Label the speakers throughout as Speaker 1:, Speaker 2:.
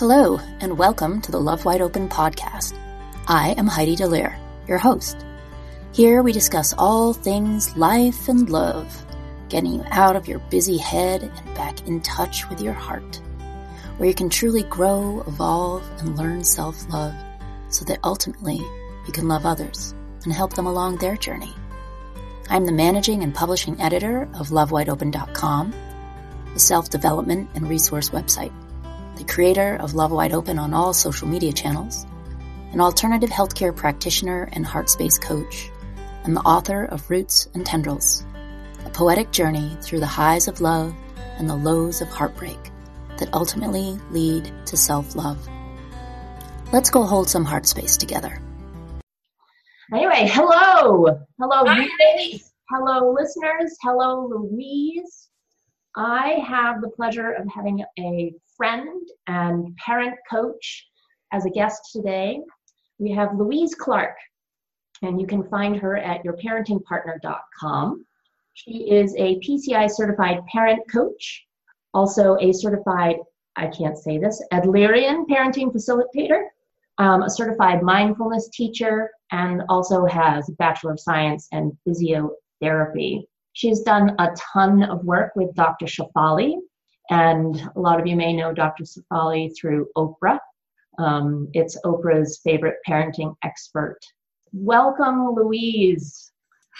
Speaker 1: Hello, and welcome to the Love Wide Open podcast. I am Heidi Delir, your host. Here we discuss all things life and love, getting you out of your busy head and back in touch with your heart, where you can truly grow, evolve, and learn self love so that ultimately you can love others and help them along their journey. I'm the managing and publishing editor of LoveWideOpen.com, a self development and resource website the creator of Love Wide Open on all social media channels, an alternative healthcare practitioner and heart space coach, and the author of Roots and Tendrils, a poetic journey through the highs of love and the lows of heartbreak that ultimately lead to self love. Let's go hold some heart space together.
Speaker 2: Anyway, hello. Hello, Louise. Hello, listeners. Hello, Louise. I have the pleasure of having a friend and parent coach as a guest today. We have Louise Clark, and you can find her at yourparentingpartner.com. She is a PCI certified parent coach, also a certified, I can't say this, Adlerian parenting facilitator, um, a certified mindfulness teacher, and also has a Bachelor of Science and Physiotherapy. She's done a ton of work with Dr. Shefali, and a lot of you may know Dr. Shefali through Oprah. Um, it's Oprah's favorite parenting expert. Welcome, Louise.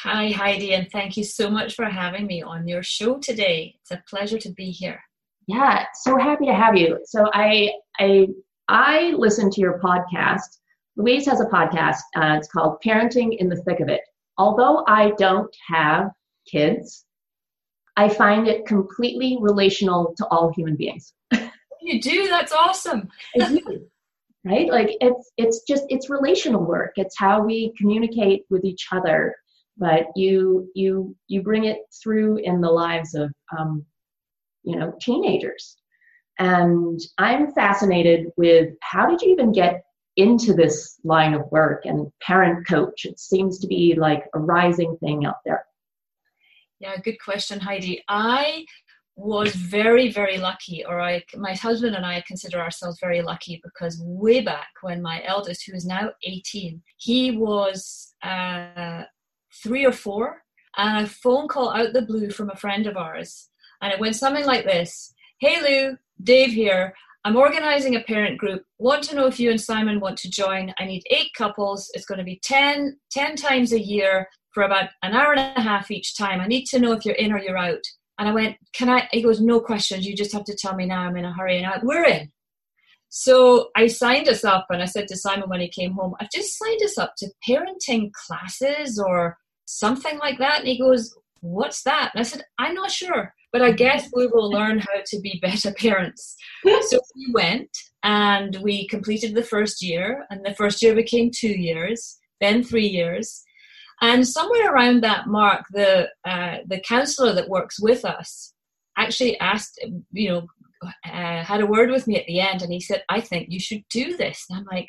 Speaker 3: Hi, Heidi, and thank you so much for having me on your show today. It's a pleasure to be here.
Speaker 2: Yeah, so happy to have you. So I I I listen to your podcast. Louise has a podcast. Uh, it's called Parenting in the Thick of It. Although I don't have kids, I find it completely relational to all human beings.
Speaker 3: you do? That's awesome.
Speaker 2: right? Like it's it's just it's relational work. It's how we communicate with each other. But you you you bring it through in the lives of um, you know teenagers, and I'm fascinated with how did you even get into this line of work and parent coach? It seems to be like a rising thing out there.
Speaker 3: Yeah, good question, Heidi. I was very, very lucky, or I, my husband and I consider ourselves very lucky because way back when my eldest, who is now 18, he was uh, three or four, and a phone call out the blue from a friend of ours, and it went something like this: "Hey Lou, Dave here. I'm organizing a parent group. Want to know if you and Simon want to join? I need eight couples. It's going to be 10, 10 times a year for about an hour and a half each time. I need to know if you're in or you're out. And I went, Can I? He goes, No questions. You just have to tell me now. I'm in a hurry. And I went, We're in. So I signed us up and I said to Simon when he came home, I've just signed us up to parenting classes or something like that. And he goes, What's that? And I said, I'm not sure, but I guess we will learn how to be better parents. so we went and we completed the first year, and the first year became two years, then three years. And somewhere around that mark, the uh, the counselor that works with us actually asked, you know, uh, had a word with me at the end, and he said, "I think you should do this." And I'm like,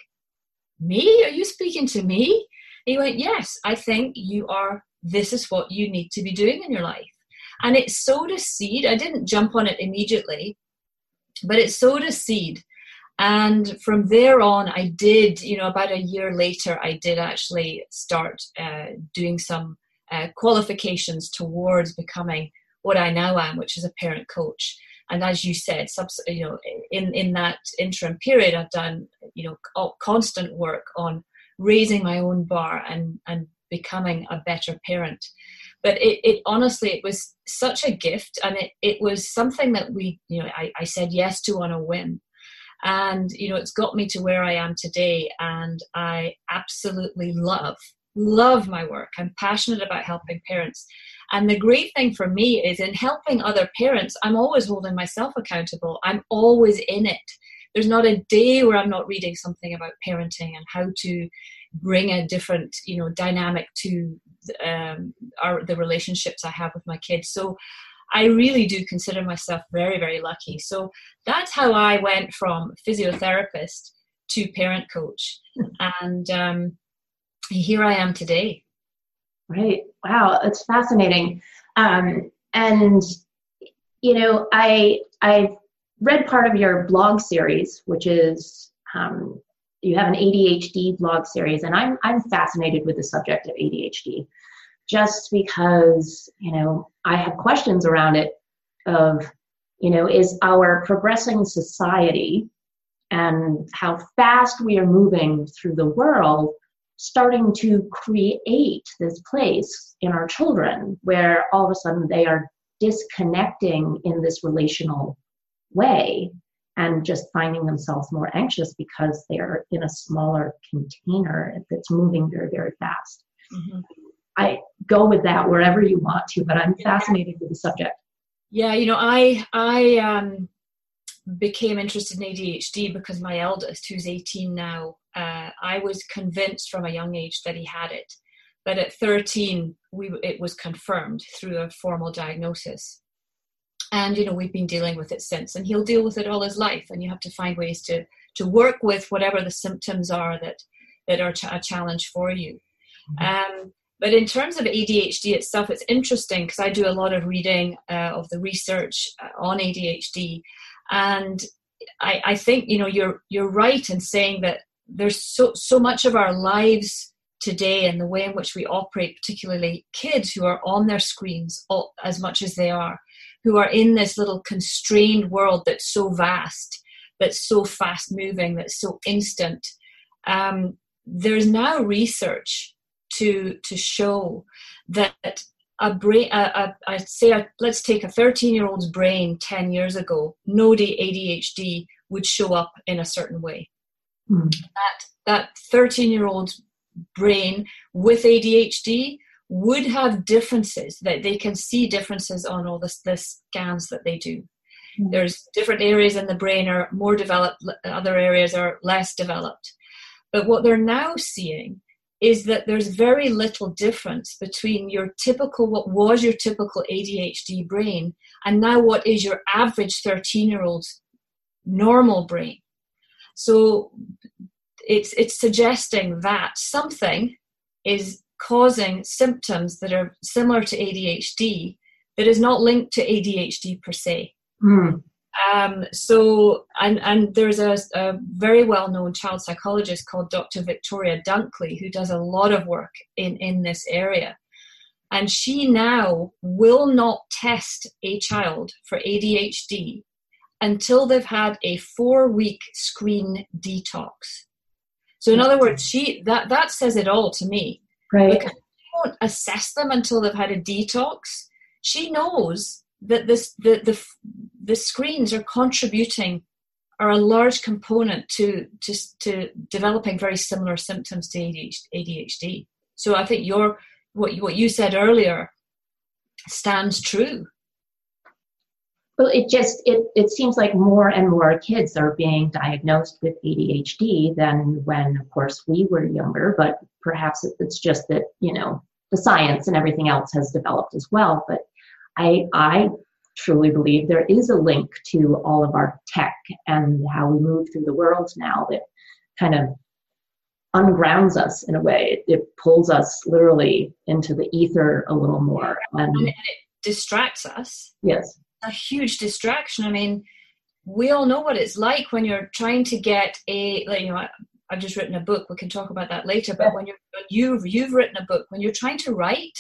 Speaker 3: "Me? Are you speaking to me?" he went, "Yes, I think you are. This is what you need to be doing in your life." And it sowed a seed. I didn't jump on it immediately, but it sowed a seed and from there on i did you know about a year later i did actually start uh, doing some uh, qualifications towards becoming what i now am which is a parent coach. And as you said subs- you know in in that interim period i've done you know constant work on raising my own bar and and becoming a better parent. But it, it honestly it was such a gift and it, it was something that we you know I, I said yes to on a whim and you know it's got me to where i am today. And i absolutely love love my work. I'm passionate about helping parents. And the great thing for me is in helping other parents i'm always holding myself accountable. I'm always in it. There's not a day where i'm not reading something about parenting and how to bring a different you know dynamic to um, our the relationships i have with my kids. So I really do consider myself very, very lucky. So that's how I went from physiotherapist to parent coach. And um, here I am today.
Speaker 2: Right. Wow. It's fascinating. Um, and, you know, I, I've read part of your blog series, which is um, you have an ADHD blog series, and I'm I'm fascinated with the subject of ADHD, just because you know I have questions around it. Of you know, is our progressing society and how fast we are moving through the world starting to create this place in our children where all of a sudden they are disconnecting in this relational way and just finding themselves more anxious because they're in a smaller container that's moving very, very fast. Mm-hmm. I go with that wherever you want to, but I'm fascinated with the subject.
Speaker 3: Yeah, you know, I I um, became interested in ADHD because my eldest, who's 18 now, uh, I was convinced from a young age that he had it. But at 13, we, it was confirmed through a formal diagnosis. And, you know, we've been dealing with it since. And he'll deal with it all his life. And you have to find ways to, to work with whatever the symptoms are that, that are ch- a challenge for you. Mm-hmm. Um, but in terms of ADHD itself, it's interesting because I do a lot of reading uh, of the research uh, on ADHD. And I, I think, you know, you're, you're right in saying that there's so so much of our lives today and the way in which we operate particularly kids who are on their screens all, as much as they are who are in this little constrained world that's so vast that's so fast moving that's so instant um, there's now research to to show that a brain a, a, a say a, let's take a 13 year old's brain 10 years ago no adhd would show up in a certain way Mm. That that 13 year old's brain with ADHD would have differences that they can see differences on all the, the scans that they do. Mm. There's different areas in the brain are more developed, other areas are less developed. But what they're now seeing is that there's very little difference between your typical, what was your typical ADHD brain, and now what is your average 13 year old's normal brain. So it's it's suggesting that something is causing symptoms that are similar to ADHD that is not linked to ADHD per se. Mm. Um, so, and, and there's a, a very well known child psychologist called Dr. Victoria Dunckley who does a lot of work in, in this area. And she now will not test a child for ADHD until they've had a four week screen detox. So in other words, she that that says it all to me.
Speaker 2: Right.
Speaker 3: Because you don't assess them until they've had a detox. She knows that this the the the screens are contributing are a large component to to to developing very similar symptoms to ADHD. So I think your what what you said earlier stands true.
Speaker 2: Well, it just it it seems like more and more kids are being diagnosed with ADHD than when, of course, we were younger. But perhaps it's just that you know the science and everything else has developed as well. But I I truly believe there is a link to all of our tech and how we move through the world now that kind of ungrounds us in a way. It, it pulls us literally into the ether a little more, and,
Speaker 3: and it distracts us.
Speaker 2: Yes
Speaker 3: a huge distraction. I mean, we all know what it's like when you're trying to get a like you know I, have just written a book. We can talk about that later. But when you're you've you've written a book, when you're trying to write,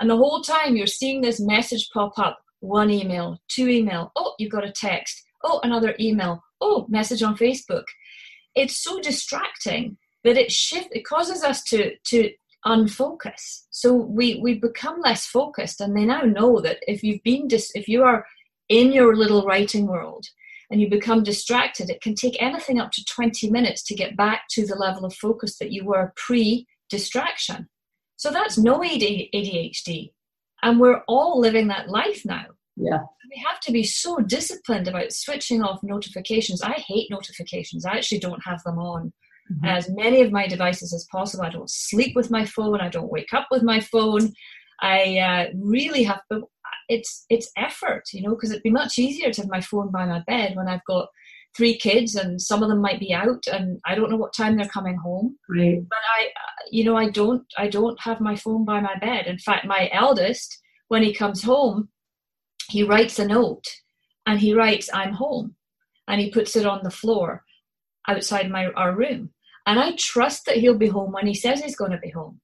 Speaker 3: and the whole time you're seeing this message pop up: one email, two email. Oh, you got a text. Oh, another email. Oh, message on Facebook. It's so distracting that it shift. It causes us to to unfocus. So we we become less focused, and they now know that if you've been dis- if you are in your little writing world and you become distracted, it can take anything up to 20 minutes to get back to the level of focus that you were pre distraction. So that's no ADHD. And we're all living that life now.
Speaker 2: Yeah.
Speaker 3: We have to be so disciplined about switching off notifications. I hate notifications. I actually don't have them on mm-hmm. as many of my devices as possible. I don't sleep with my phone. I don't wake up with my phone. I uh, really have, but it's it's effort, you know, because it'd be much easier to have my phone by my bed when I've got three kids and some of them might be out and I don't know what time they're coming home.
Speaker 2: Right.
Speaker 3: But I, you know, I don't I don't have my phone by my bed. In fact, my eldest, when he comes home, he writes a note and he writes, "I'm home." and he puts it on the floor outside my our room. And I trust that he'll be home when he says he's going to be home.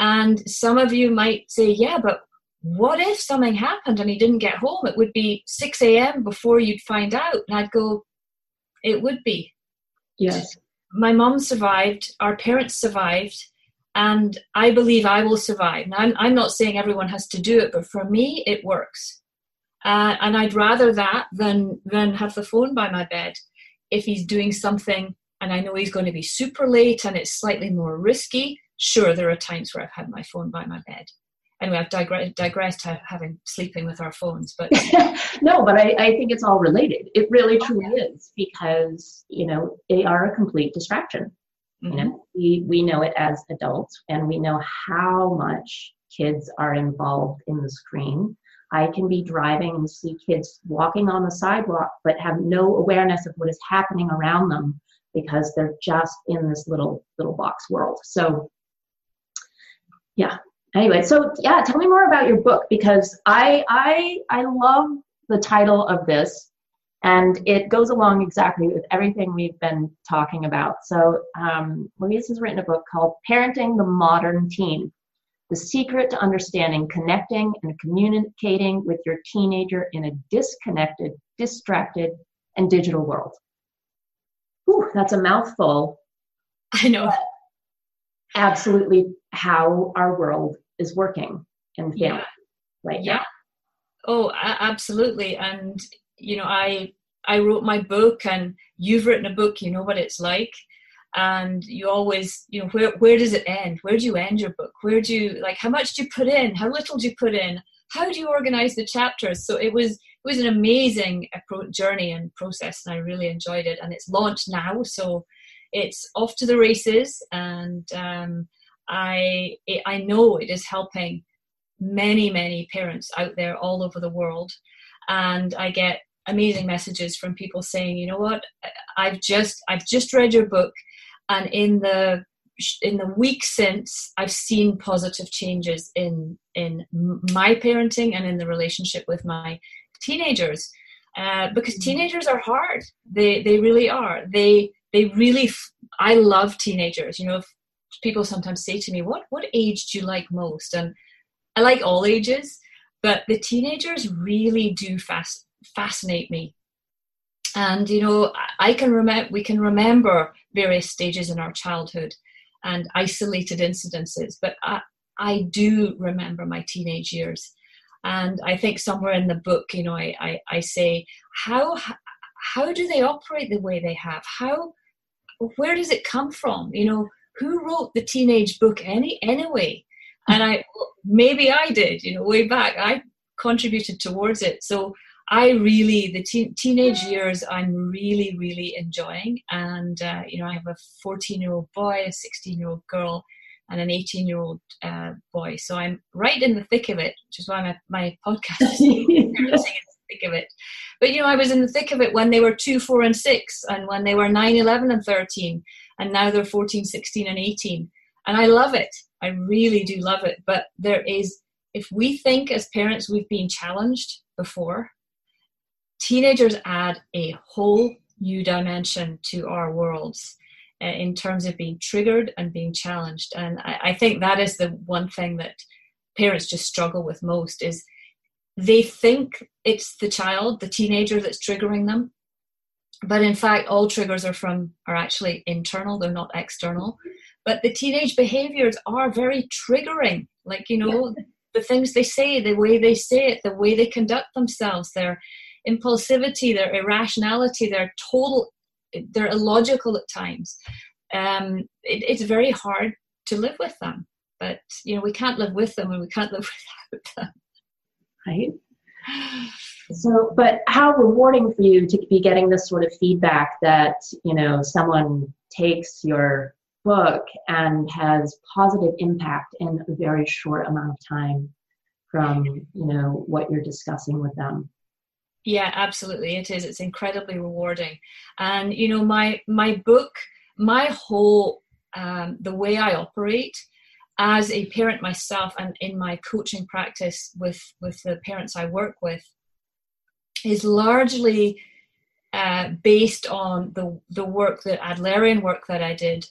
Speaker 3: And some of you might say, yeah, but what if something happened and he didn't get home? It would be 6 a.m. before you'd find out. And I'd go, it would be.
Speaker 2: Yes.
Speaker 3: My mom survived, our parents survived, and I believe I will survive. Now, I'm, I'm not saying everyone has to do it, but for me, it works. Uh, and I'd rather that than than have the phone by my bed. If he's doing something and I know he's going to be super late and it's slightly more risky, sure, there are times where I've had my phone by my bed. Anyway, I've digressed, digressed to having sleeping with our phones, but
Speaker 2: no, but I, I think it's all related. It really truly is because you know they are a complete distraction. Mm-hmm. You know, we we know it as adults, and we know how much kids are involved in the screen I can be driving and see kids walking on the sidewalk but have no awareness of what is happening around them because they're just in this little little box world. So yeah. Anyway, so yeah, tell me more about your book because I I I love the title of this and it goes along exactly with everything we've been talking about. So um, Louise has written a book called Parenting the Modern Teen the secret to understanding connecting and communicating with your teenager in a disconnected, distracted, and digital world. Whew, that's a mouthful.
Speaker 3: I know.
Speaker 2: Absolutely how our world is working and failing yeah. right
Speaker 3: yeah. Now. Oh, absolutely. And you know, I I wrote my book and you've written a book, you know what it's like and you always you know where where does it end where do you end your book where do you like how much do you put in how little do you put in how do you organize the chapters so it was it was an amazing journey and process and i really enjoyed it and it's launched now so it's off to the races and um, i i know it is helping many many parents out there all over the world. And i get amazing messages from people saying you know what? I've just i've just read your book and in the in the week since i've seen positive changes in in my parenting and in the relationship with my teenagers. Uh, because mm-hmm. teenagers are hard. They they really are. They they really f- i love teenagers. You know people sometimes say to me what what age do you like most? And i like all ages but the teenagers really do fast fascinate me. And you know i can remember we can remember various stages in our childhood and isolated incidences but i i do remember my teenage years. And i think somewhere in the book you know i i, I say how how do they operate the way they have? How where does it come from? You know who wrote the teenage book any anyway? And i maybe i did you know way back. I contributed towards it. So I really the teenage years I'm really really enjoying, and uh, you know I have a 14 year old boy, a 16 year old girl, and an 18 year old uh, boy. So I'm right in the thick of it, which is why my my podcast is in the thick of it. But you know I was in the thick of it when they were two, four, and six, and when they were 9, 11, and 13, and now they're 14, 16, and 18, and I love it. I really do love it. But there is if we think as parents we've been challenged before teenagers add a whole new dimension to our worlds uh, in terms of being triggered and being challenged. And I, I think that is the one thing that parents just struggle with most is they think it's the child, the teenager that's triggering them. But in fact, all triggers are from are actually internal, they're not external. But the teenage behaviors are very triggering. Like, you know, yeah. the things they say, the way they say it, the way they conduct themselves, their impulsivity, their irrationality, their total, they're illogical at times. Um, it, it's very hard to live with them. But you know, we can't live with them, and we can't live without them.
Speaker 2: Right. So, but how rewarding for you to be getting this sort of feedback that you know someone takes your book and has positive impact in a very short amount of time from you know what you're discussing with them?
Speaker 3: Yeah absolutely. It is. It's incredibly rewarding. And you know my my book my whole um, the way i operate as a parent myself and in my coaching practice with with the parents i work with is largely uh, based on the the work that Adlerian work that I did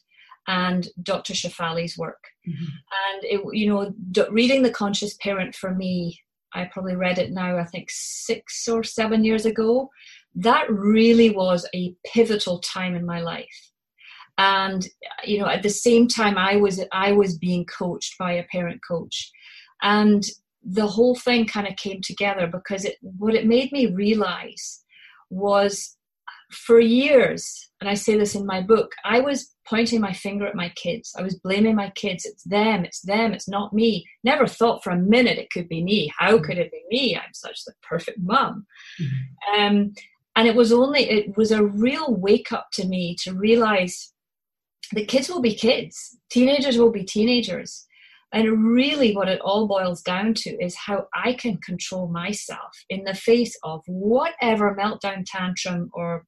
Speaker 3: and Dr. Shefali's work. Mm-hmm. And it, you know, d- reading The Conscious Parent for me, I probably read it now, I think six or seven years ago. That really was a pivotal time in my life. And you know, at the same time, I was I was being coached by a parent coach, and the whole thing kind of came together because it what it made me realize was for years, and I say this in my book, I was pointing my finger at my kids. I was blaming my kids. It's them, it's them, it's not me. Never thought for a minute it could be me. How could it be me? I'm such the perfect mom. Mm-hmm. Um, and it was only, it was a real wake up to me to realize the kids will be kids, teenagers will be teenagers. And really, what it all boils down to is how I can control myself in the face of whatever meltdown tantrum or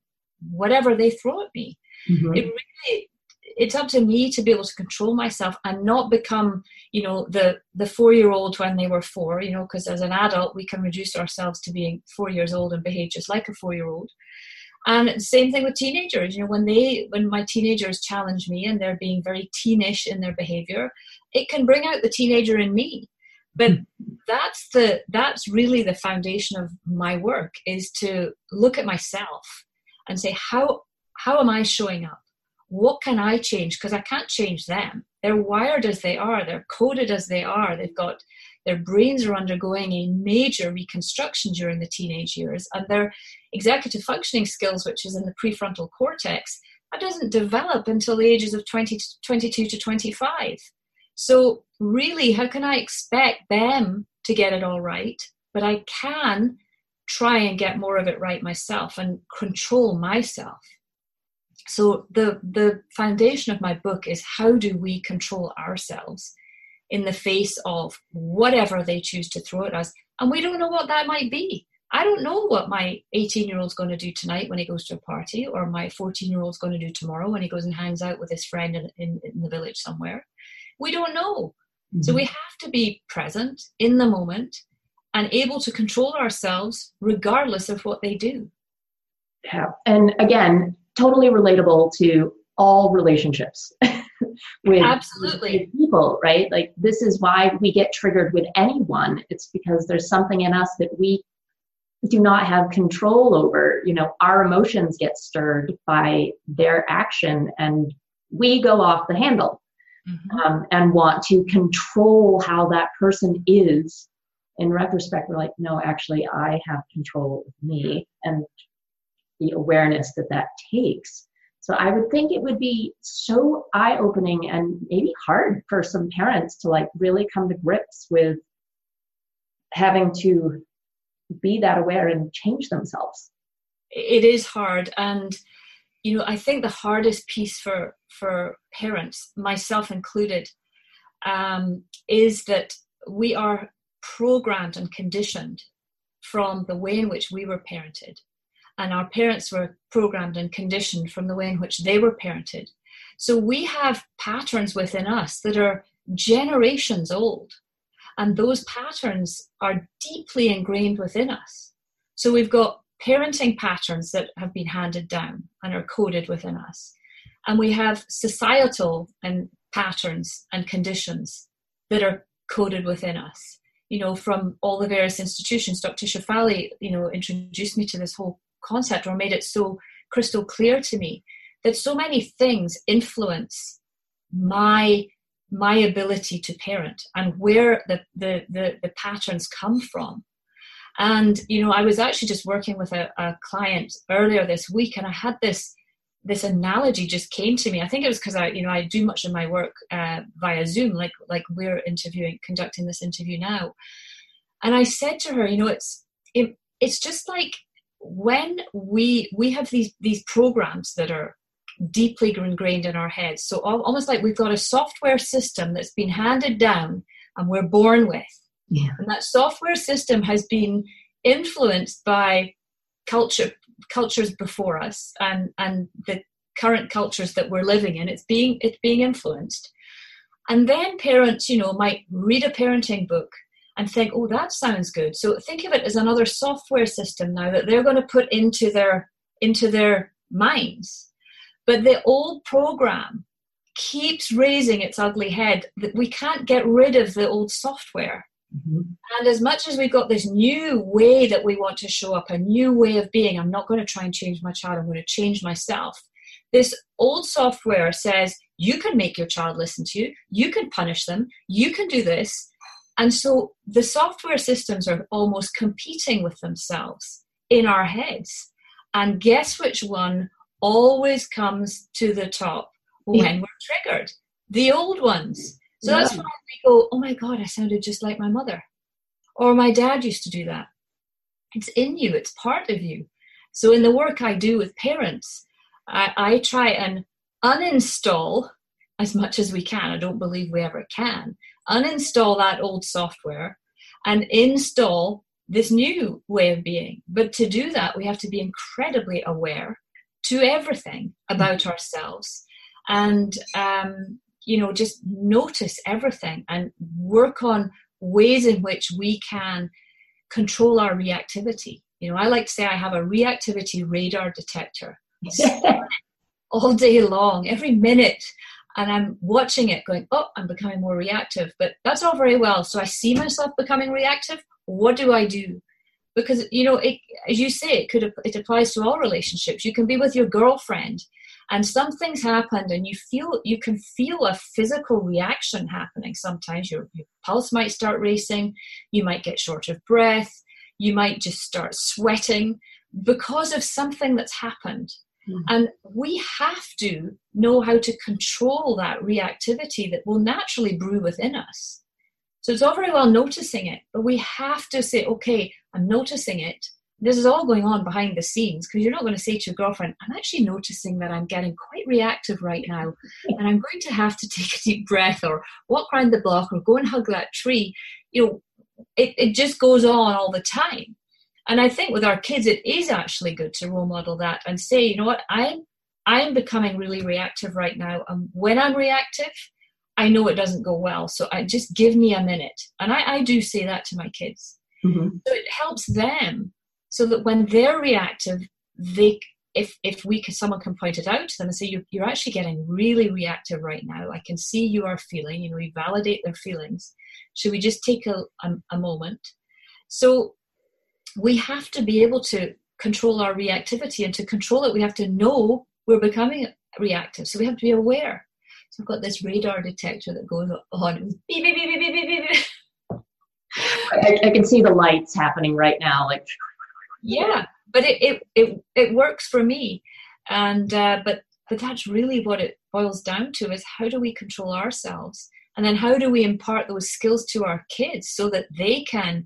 Speaker 3: whatever they throw at me. Mm-hmm. It really it's up to me to be able to control myself and not become you know the the four year old when they were four you know because as an adult we can reduce ourselves to being four years old and behave just like a four year old and same thing with teenagers you know when they when my teenagers challenge me and they're being very teenish in their behavior it can bring out the teenager in me. But hmm. that's the that's really the foundation of my work is to look at myself and say how how am i showing up? What can i change? Because i can't change them. They're wired as they are. They're coded as they are. They've got their brains are undergoing a major reconstruction during the teenage years and their executive functioning skills which is in the prefrontal cortex that doesn't develop until the ages of 20 to 22 to 25 so really how can i expect them to get it all right? But i can try and get more of it right myself and control myself. So the the foundation of my book is how do we control ourselves in the face of whatever they choose to throw at us and we don't know what that might be i don't know what my 18 year old's going to do tonight when he goes to a party or my 14 year old's going to do tomorrow when he goes and hangs out with his friend in, in, in the village somewhere we don't know mm-hmm. so we have to be present in the moment and able to control ourselves regardless of what they do.
Speaker 2: Yeah. And again, totally relatable to all relationships with,
Speaker 3: absolutely
Speaker 2: people, right? Like this is why we get triggered with anyone. It's because there's something in us that we do not have control over. You know, our emotions get stirred by their action and we go off the handle mm-hmm. um, and want to control how that person is in retrospect, we're like, no, actually, I have control of me and the awareness that that takes. So I would think it would be so eye opening and maybe hard for some parents to like really come to grips with having to be that aware and change themselves.
Speaker 3: It is hard. And, you know, I think the hardest piece for, for parents, myself included, um, is that we are programmed and conditioned from the way in which we were parented. And our parents were programmed and conditioned from the way in which they were parented. So we have patterns within us that are generations old. And those patterns are deeply ingrained within us. So we've got parenting patterns that have been handed down and are coded within us. And we have societal and patterns and conditions that are coded within us you know, from all the various institutions. Dr. Shefali, you know, introduced me to this whole concept or made it so crystal clear to me that so many things influence my my ability to parent and where the, the, the, the patterns come from. And, you know, I was actually just working with a, a client earlier this week and I had this this analogy just came to me. I think it was because I, you know, I do much of my work uh, via Zoom, like like we're interviewing, conducting this interview now. And I said to her, you know, it's it, it's just like when we we have these these programs that are deeply ingrained in our heads. So almost like we've got a software system that's been handed down and we're born with. Yeah. And that software system has been influenced by culture cultures before us and and the current cultures that we're living in it's being it's being influenced and then parents you know might read a parenting book and think oh that sounds good so think of it as another software system now that they're going to put into their into their minds. But the old program keeps raising its ugly head that we can't get rid of the old software. Mm-hmm. And as much as we've got this new way that we want to show up, a new way of being, I'm not going to try and change my child, I'm going to change myself. This old software says you can make your child listen to you, you can punish them, you can do this. And so the software systems are almost competing with themselves in our heads. And guess which one always comes to the top when we're triggered? The old ones. So yeah. that's why we go, oh my God, I sounded just like my mother. Or my dad used to do that. It's in you, it's part of you. So in the work I do with parents, I, I try and uninstall as much as we can. I don't believe we ever can. Uninstall that old software and install this new way of being. But to do that, we have to be incredibly aware to everything about mm-hmm. ourselves and, um, you know, just notice everything and work on ways in which we can control our reactivity. You know, I like to say I have a reactivity radar detector all day long, every minute. And I'm watching it going, oh, I'm becoming more reactive. But that's all very well. So I see myself becoming reactive. What do i do? Because you know it, as you say it could it applies to all relationships. You can be with your girlfriend and something's happened and you feel you can feel a physical reaction happening sometimes. Your, your pulse might start racing. You might get short of breath. You might just start sweating because of something that's happened mm-hmm. and we have to know how to control that reactivity that will naturally brew within us so it's all very well noticing it, but we have to say, okay, I'm noticing it. This is all going on behind the scenes because you're not going to say to your girlfriend, I'm actually noticing that I'm getting quite reactive right now and I'm going to have to take a deep breath or walk around the block or go and hug that tree. You know, it, it just goes on all the time. And I think with our kids, it is actually good to role model that and say, you know what, I'm I'm becoming really reactive right now. And when I'm reactive, I know it doesn't go well. So I just give me a minute. And I, I do say that to my kids. Mm-hmm. So it helps them so that when they're reactive, they if if we can someone can point it out to them and say you're, you're actually getting really reactive right now i can see you are feeling you know we validate their feelings should we just take a, a, a moment so we have to be able to control our reactivity and to control it we have to know we're becoming reactive so we have to be aware so I've got this radar detector that goes on. Beep, beep, beep, beep, beep, beep, beep.
Speaker 2: I, I, can see the lights happening right now. Like,
Speaker 3: yeah, but it it it, it works for me, and uh, but but that's really what it boils down to: is how do we control ourselves, and then how do we impart those skills to our kids so that they can,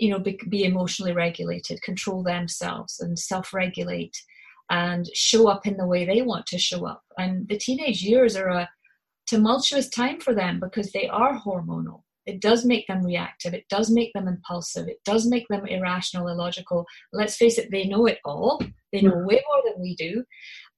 Speaker 3: you know, be, be emotionally regulated, control themselves, and self-regulate, and show up in the way they want to show up. And the teenage years are a tumultuous time for them because they are hormonal. It does make them reactive. It does make them impulsive. It does make them irrational, illogical. Let's face it, they know it all. They know way more than we do.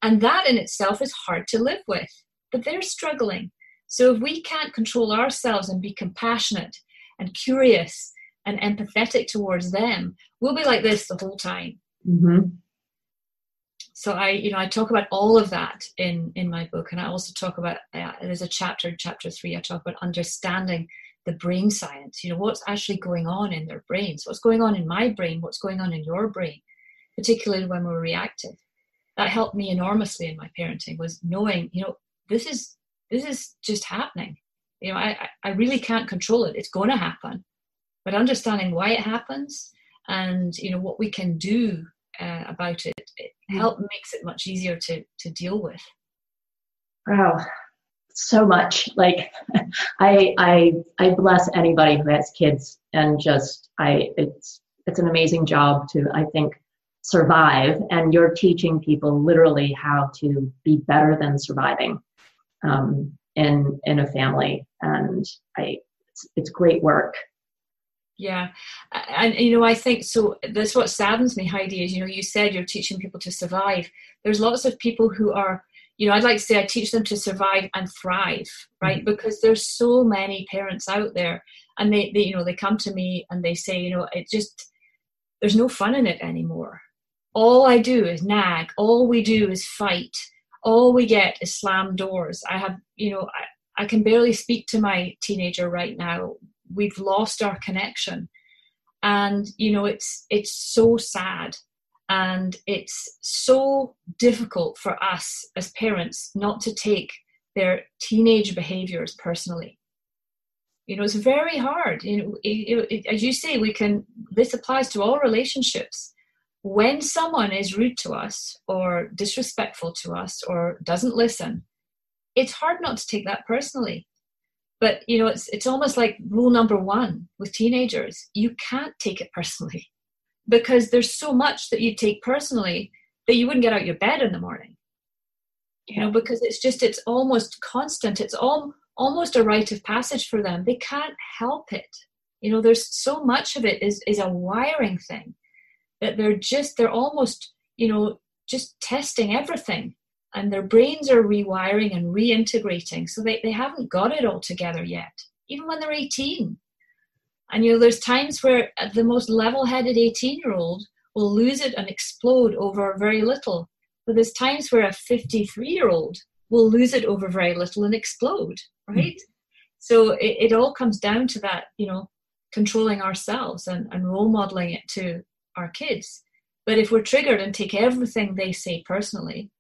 Speaker 3: And that in itself is hard to live with. But they're struggling. So if we can't control ourselves and be compassionate and curious and empathetic towards them, we'll be like this the whole time. Mm-hmm. So i you know i talk about all of that in in my book and i also talk about uh, there's a chapter chapter three i talk about understanding the brain science you know what's actually going on in their brains what's going on in my brain what's going on in your brain particularly when we're reactive. That helped me enormously in my parenting was knowing you know this is this is just happening. You know i i really can't control it. It's going to happen but understanding why it happens and you know what we can do uh, about it, it mm. help makes it much easier to to deal with.
Speaker 2: Wow, so much. Like I I I bless anybody who has kids, and just I it's it's an amazing job to I think survive, and you're teaching people literally how to be better than surviving um, in in a family, and I it's, it's great work
Speaker 3: yeah and you know i think so that's what saddens me heidi is you know you said you're teaching people to survive there's lots of people who are you know i'd like to say i teach them to survive and thrive right mm-hmm. because there's so many parents out there and they, they you know they come to me and they say you know it just there's no fun in it anymore all I do is nag, all we do is fight, all we get is slam doors. I have, you know, I, I can barely speak to my teenager right now. We've lost our connection. And, you know, it's it's so sad. And it's so difficult for us as parents not to take their teenage behaviors personally. You know it's very hard. You know it, it, as you say we can this applies to all relationships. When someone is rude to us or disrespectful to us or doesn't listen it's hard not to take that personally but you know it's it's almost like rule number 1 with teenagers you can't take it personally because there's so much that you take personally that you wouldn't get out your bed in the morning. You know because it's just it's almost constant. It's all almost a rite of passage for them. They can't help it. You know there's so much of it is is a wiring thing that they're just they're almost you know just testing everything and their brains are rewiring and reintegrating so they, they haven't got it all together yet even when they're 18 and you know there's times where the most level-headed 18 year old will lose it and explode over very little but there's times where a 53 year old will lose it over very little and explode, right? Mm-hmm. So it, it all comes down to that, you know, controlling ourselves and, and role modeling it to our kids. But if we're triggered and take everything they say personally,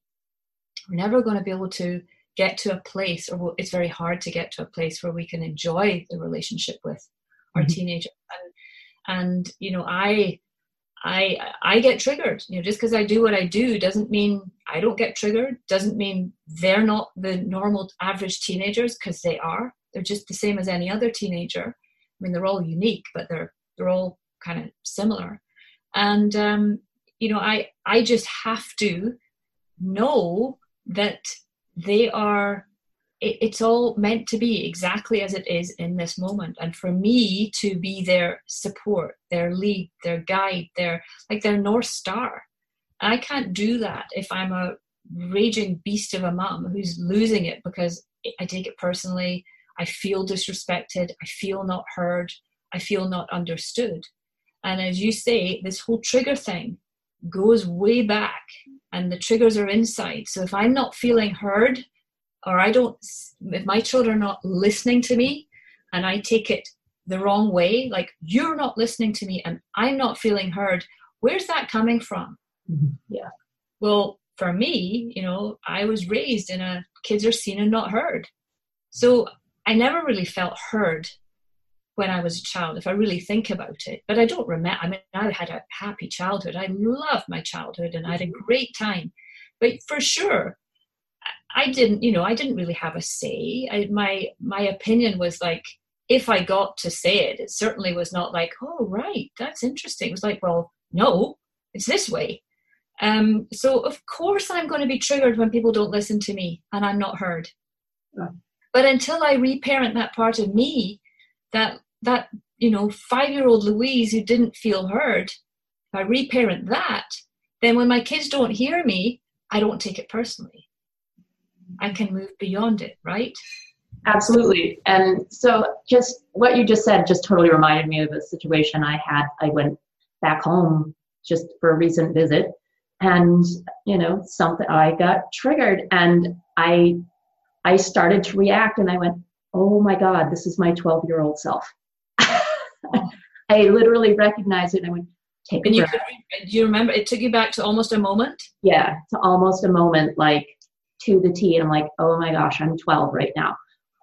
Speaker 3: we're never going to be able to get to a place, or it's very hard to get to a place where we can enjoy the relationship with our mm-hmm. teenager. And, and you know, I I I get triggered. You know, just because I do what I do doesn't mean I don't get triggered. Doesn't mean they're not the normal average teenagers because they are. They're just the same as any other teenager. I mean, they're all unique, but they're they're all kind of similar. And um, you know, I I just have to know that they are it's all meant to be exactly as it is in this moment. And for me to be their support their lead their guide their like their north star. I can't do that if i'm a raging beast of a mum who's losing it because i take it personally. I feel disrespected. I feel not heard. I feel not understood. And as you say this whole trigger thing goes way back and the triggers are inside so if i'm not feeling heard or I don't, if my children are not listening to me and I take it the wrong way, like you're not listening to me and I'm not feeling heard, where's that coming from?
Speaker 2: Mm-hmm. Yeah.
Speaker 3: Well, for me, you know, I was raised in a kids are seen and not heard. So I never really felt heard when I was a child, if I really think about it. But I don't remember. I mean, I had a happy childhood. I loved my childhood and I had a mm-hmm. great time. But for sure, I didn't, you know, I didn't really have a say. I, my my opinion was like, if I got to say it, it certainly was not like, oh right, that's interesting. It was like, well, no, it's this way. Um, so of course I'm going to be triggered when people don't listen to me and I'm not heard. Yeah. But until I reparent that part of me, that that you know five year old Louise who didn't feel heard, if I reparent that, then when my kids don't hear me, I don't take it personally. I can move beyond it, right?
Speaker 2: Absolutely. And so just what you just said just totally reminded me of a situation I had. I went back home just for a recent visit and you know something I got triggered and I I started to react and I went, "Oh my god, this is my 12-year-old self." I literally recognized it and I went, "Take and
Speaker 3: a you breath." Could, do you remember it took you back to almost a moment?
Speaker 2: Yeah, to almost a moment like to the T. And I'm like, oh my gosh, I'm 12 right now.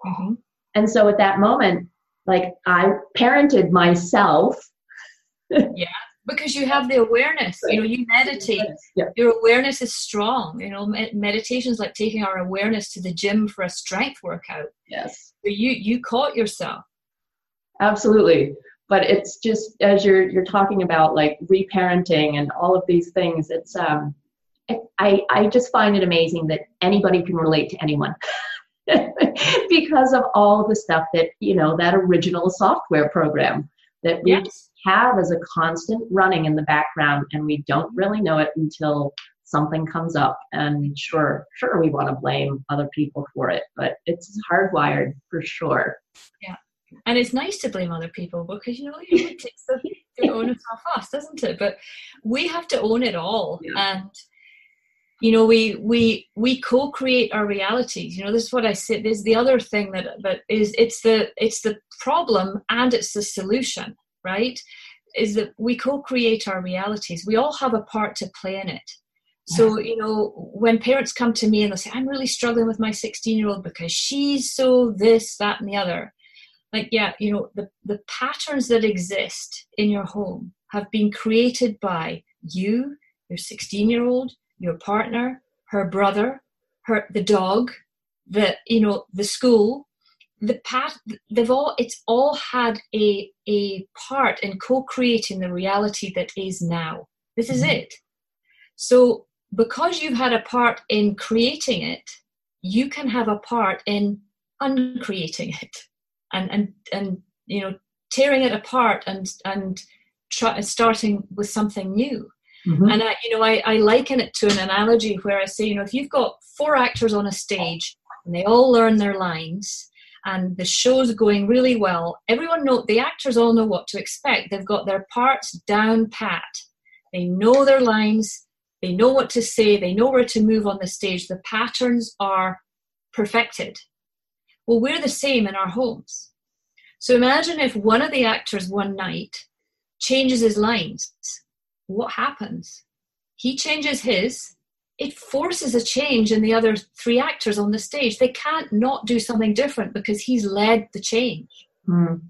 Speaker 2: Mm-hmm. And so at that moment, like I parented myself.
Speaker 3: yeah, because you have the awareness. You know, you meditate. Yeah. Your awareness is strong. You know, meditation is like taking our awareness to the gym for a strength workout.
Speaker 2: Yes.
Speaker 3: So you you caught yourself.
Speaker 2: Absolutely. But it's just as you're you're talking about like reparenting and all of these things. It's um I, I just find it amazing that anybody can relate to anyone because of all the stuff that, you know, that original software program that we yes. have as a constant running in the background and we don't really know it until something comes up. And sure, sure, we want to blame other people for it, but it's hardwired for sure.
Speaker 3: Yeah. And it's nice to blame other people because, you know, it's, to own it so fast, doesn't it? But we have to own it all. Yeah. And you know, we we we co-create our realities. You know, this is what I said. There's the other thing that that is it's the it's the problem and it's the solution, right? Is that we co-create our realities. We all have a part to play in it. So, you know, when parents come to me and they say, I'm really struggling with my 16 year old because she's so this, that, and the other. Like, yeah, you know, the, the patterns that exist in your home have been created by you, your 16 year old, your partner, her brother, her, the dog, the, you know, the school, the path they've all it's all had a a part in co-creating the reality that is now. This is mm-hmm. it. So because you've had a part in creating it, you can have a part in uncreating it and and and you know tearing it apart and and try, starting with something new. Mm-hmm. And I, you know, I, I liken it to an analogy where I say, you know, if you've got four actors on a stage and they all learn their lines and the show's going really well, everyone know the actors all know what to expect. They've got their parts down pat. They know their lines, they know what to say, they know where to move on the stage, the patterns are perfected. Well, we're the same in our homes. So imagine if one of the actors one night changes his lines. What happens? He changes his, it forces a change in the other three actors on the stage. They can't not do something different because he's led the change. Mm.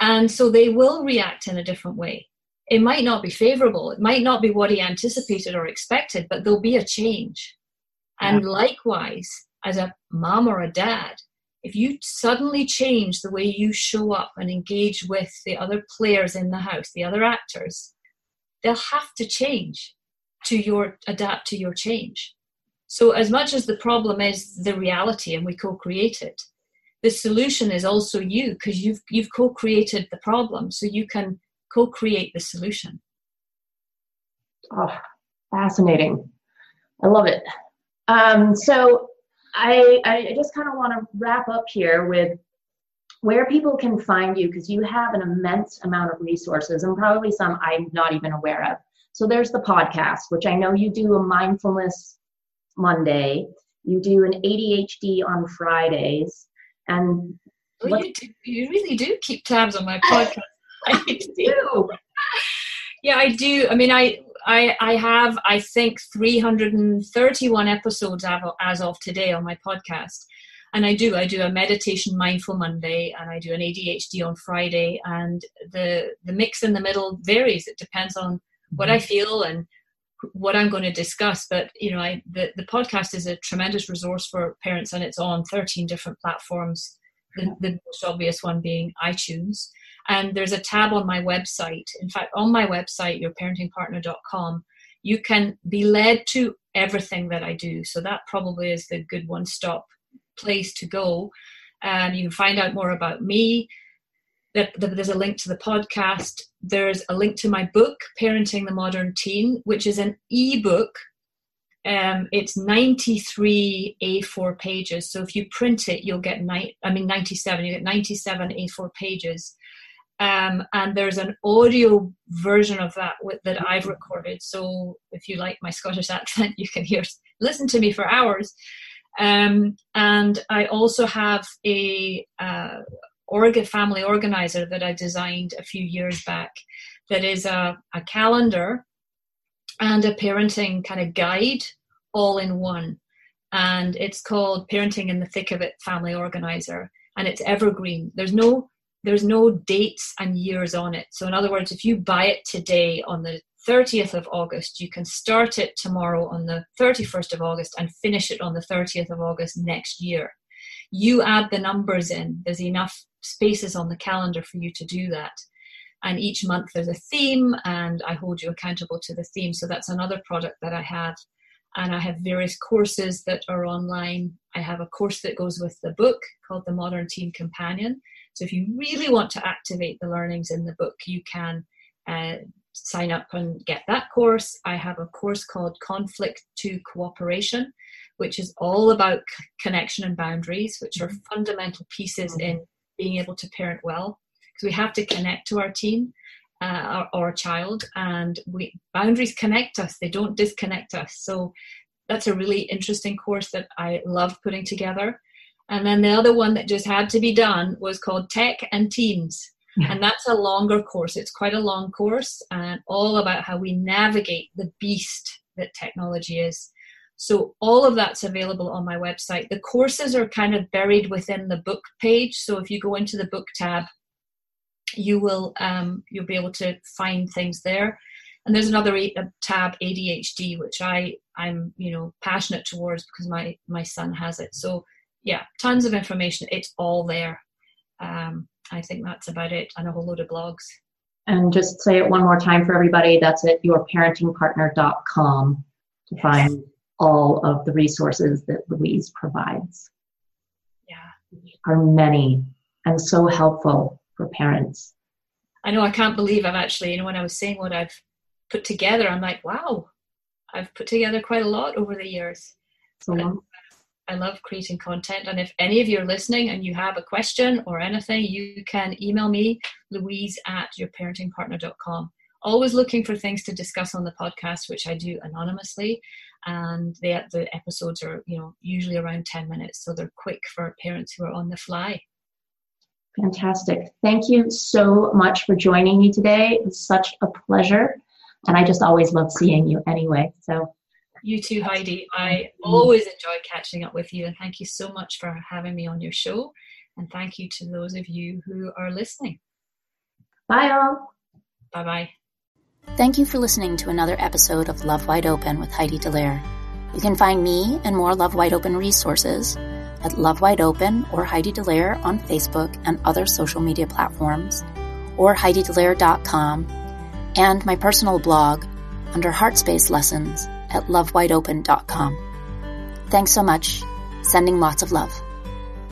Speaker 3: And so they will react in a different way it might not be favorable. It might not be what he anticipated or expected, but there'll be a change. And yeah. likewise, as a mom or a dad, if you suddenly change the way you show up and engage with the other players in the house, the other actors, they'll have to change to your adapt to your change. So as much as the problem is the reality and we co-create it, the solution is also you because you've you've co-created the problem. So you can co-create the solution.
Speaker 2: Oh, fascinating. I love it. Um, so I, I just kind of want to wrap up here with where people can find you because you have an immense amount of resources and probably some I'm not even aware of. So there's the podcast, which I know you do a mindfulness Monday, you do an ADHD on Fridays, and oh,
Speaker 3: well, you, do, you really do keep tabs on my podcast. I do. Yeah, I do. I mean, I I I have I think 331 episodes as of today on my podcast. And I do. I do a meditation mindful Monday and I do an ADHD on Friday and the the mix in the middle varies. It depends on what I mm-hmm. feel and what I'm going to discuss. But you know, I the, the podcast is a tremendous resource for parents and it's on 13 different platforms. The, the most obvious one being iTunes. And there's a tab on my website. In fact, on my website, yourparentingpartner.com, you can be led to everything that I do. So that probably is the good one stop place to go. And you can find out more about me. There's a link to the podcast. There's a link to my book, Parenting the Modern Teen, which is an e-book um, it's 93 A4 pages. So if you print it, you'll get ni- I mean 97. You get 97 A4 pages. Um, and there's an audio version of that with, that I've recorded. So if you like my Scottish accent, you can hear listen to me for hours. Um, and I also have a uh, family organizer that I designed a few years back. That is a, a calendar and a parenting kind of guide all in one. And it's called Parenting in the Thick of It Family Organizer. And it's evergreen. There's no there's no dates and years on it. So, in other words, if you buy it today on the 30th of August, you can start it tomorrow on the 31st of August and finish it on the 30th of August next year. You add the numbers in, there's enough spaces on the calendar for you to do that. And each month there's a theme, and I hold you accountable to the theme. So, that's another product that I have. And I have various courses that are online. I have a course that goes with the book called The Modern Teen Companion so if you really want to activate the learnings in the book, you can uh, sign up and get that course. I have a course called Conflict to Cooperation, which is all about c- connection and boundaries, which are mm-hmm. fundamental pieces in being able to parent well. Because we have to connect to our team. uh, or, or child, and we boundaries connect us; they don't disconnect us. So that's a really interesting course that I love putting together. And then the other one that just had to be done was called Tech and Teens. And that's a longer course. It's quite a long course and all about how we navigate the beast that technology is. So all of that's available on my website. The courses are kind of buried within the book page. So if you go into the book tab, you will um, you'll be able to find things there. And there's another tab ADHD, which I I'm you know passionate towards because my my son has it. So yeah, tons of information. It's all there. Um, I think that's about it, and a whole load of blogs.
Speaker 2: And just say it one more time for everybody. That's at yourparentingpartner.com to find all of the resources that Louise provides.
Speaker 3: Yeah.
Speaker 2: Are many and so helpful for parents.
Speaker 3: I know I can't believe I've actually, you know, when I was saying what I've put together, I'm like, wow, I've put together quite a lot over the years.
Speaker 2: So
Speaker 3: I love creating content. And if any of you are listening and you have a question or anything, you can email me, louise at yourparentingpartner.com. Always looking for things to discuss on the podcast, which I do anonymously. And the, the episodes are, you know, usually around 10 minutes. So they're quick for parents who are on the fly.
Speaker 2: Fantastic. Thank you so much for joining me today. It's such a pleasure. And I just always love seeing you anyway. So
Speaker 3: you too, Heidi. I mm-hmm. always enjoy catching up with you. And thank you so much for having me on your show. And thank you to those of you who are listening.
Speaker 2: Bye, all.
Speaker 3: Bye bye.
Speaker 1: Thank you for listening to another episode of Love Wide Open with Heidi Dallaire. You can find me and more Love Wide Open resources at Love Wide Open or Heidi Dallaire on Facebook and other social media platforms, or HeidiDallaire.com, and my personal blog under Heartspace Lessons at lovewideopen.com. Thanks so much. Sending lots of love.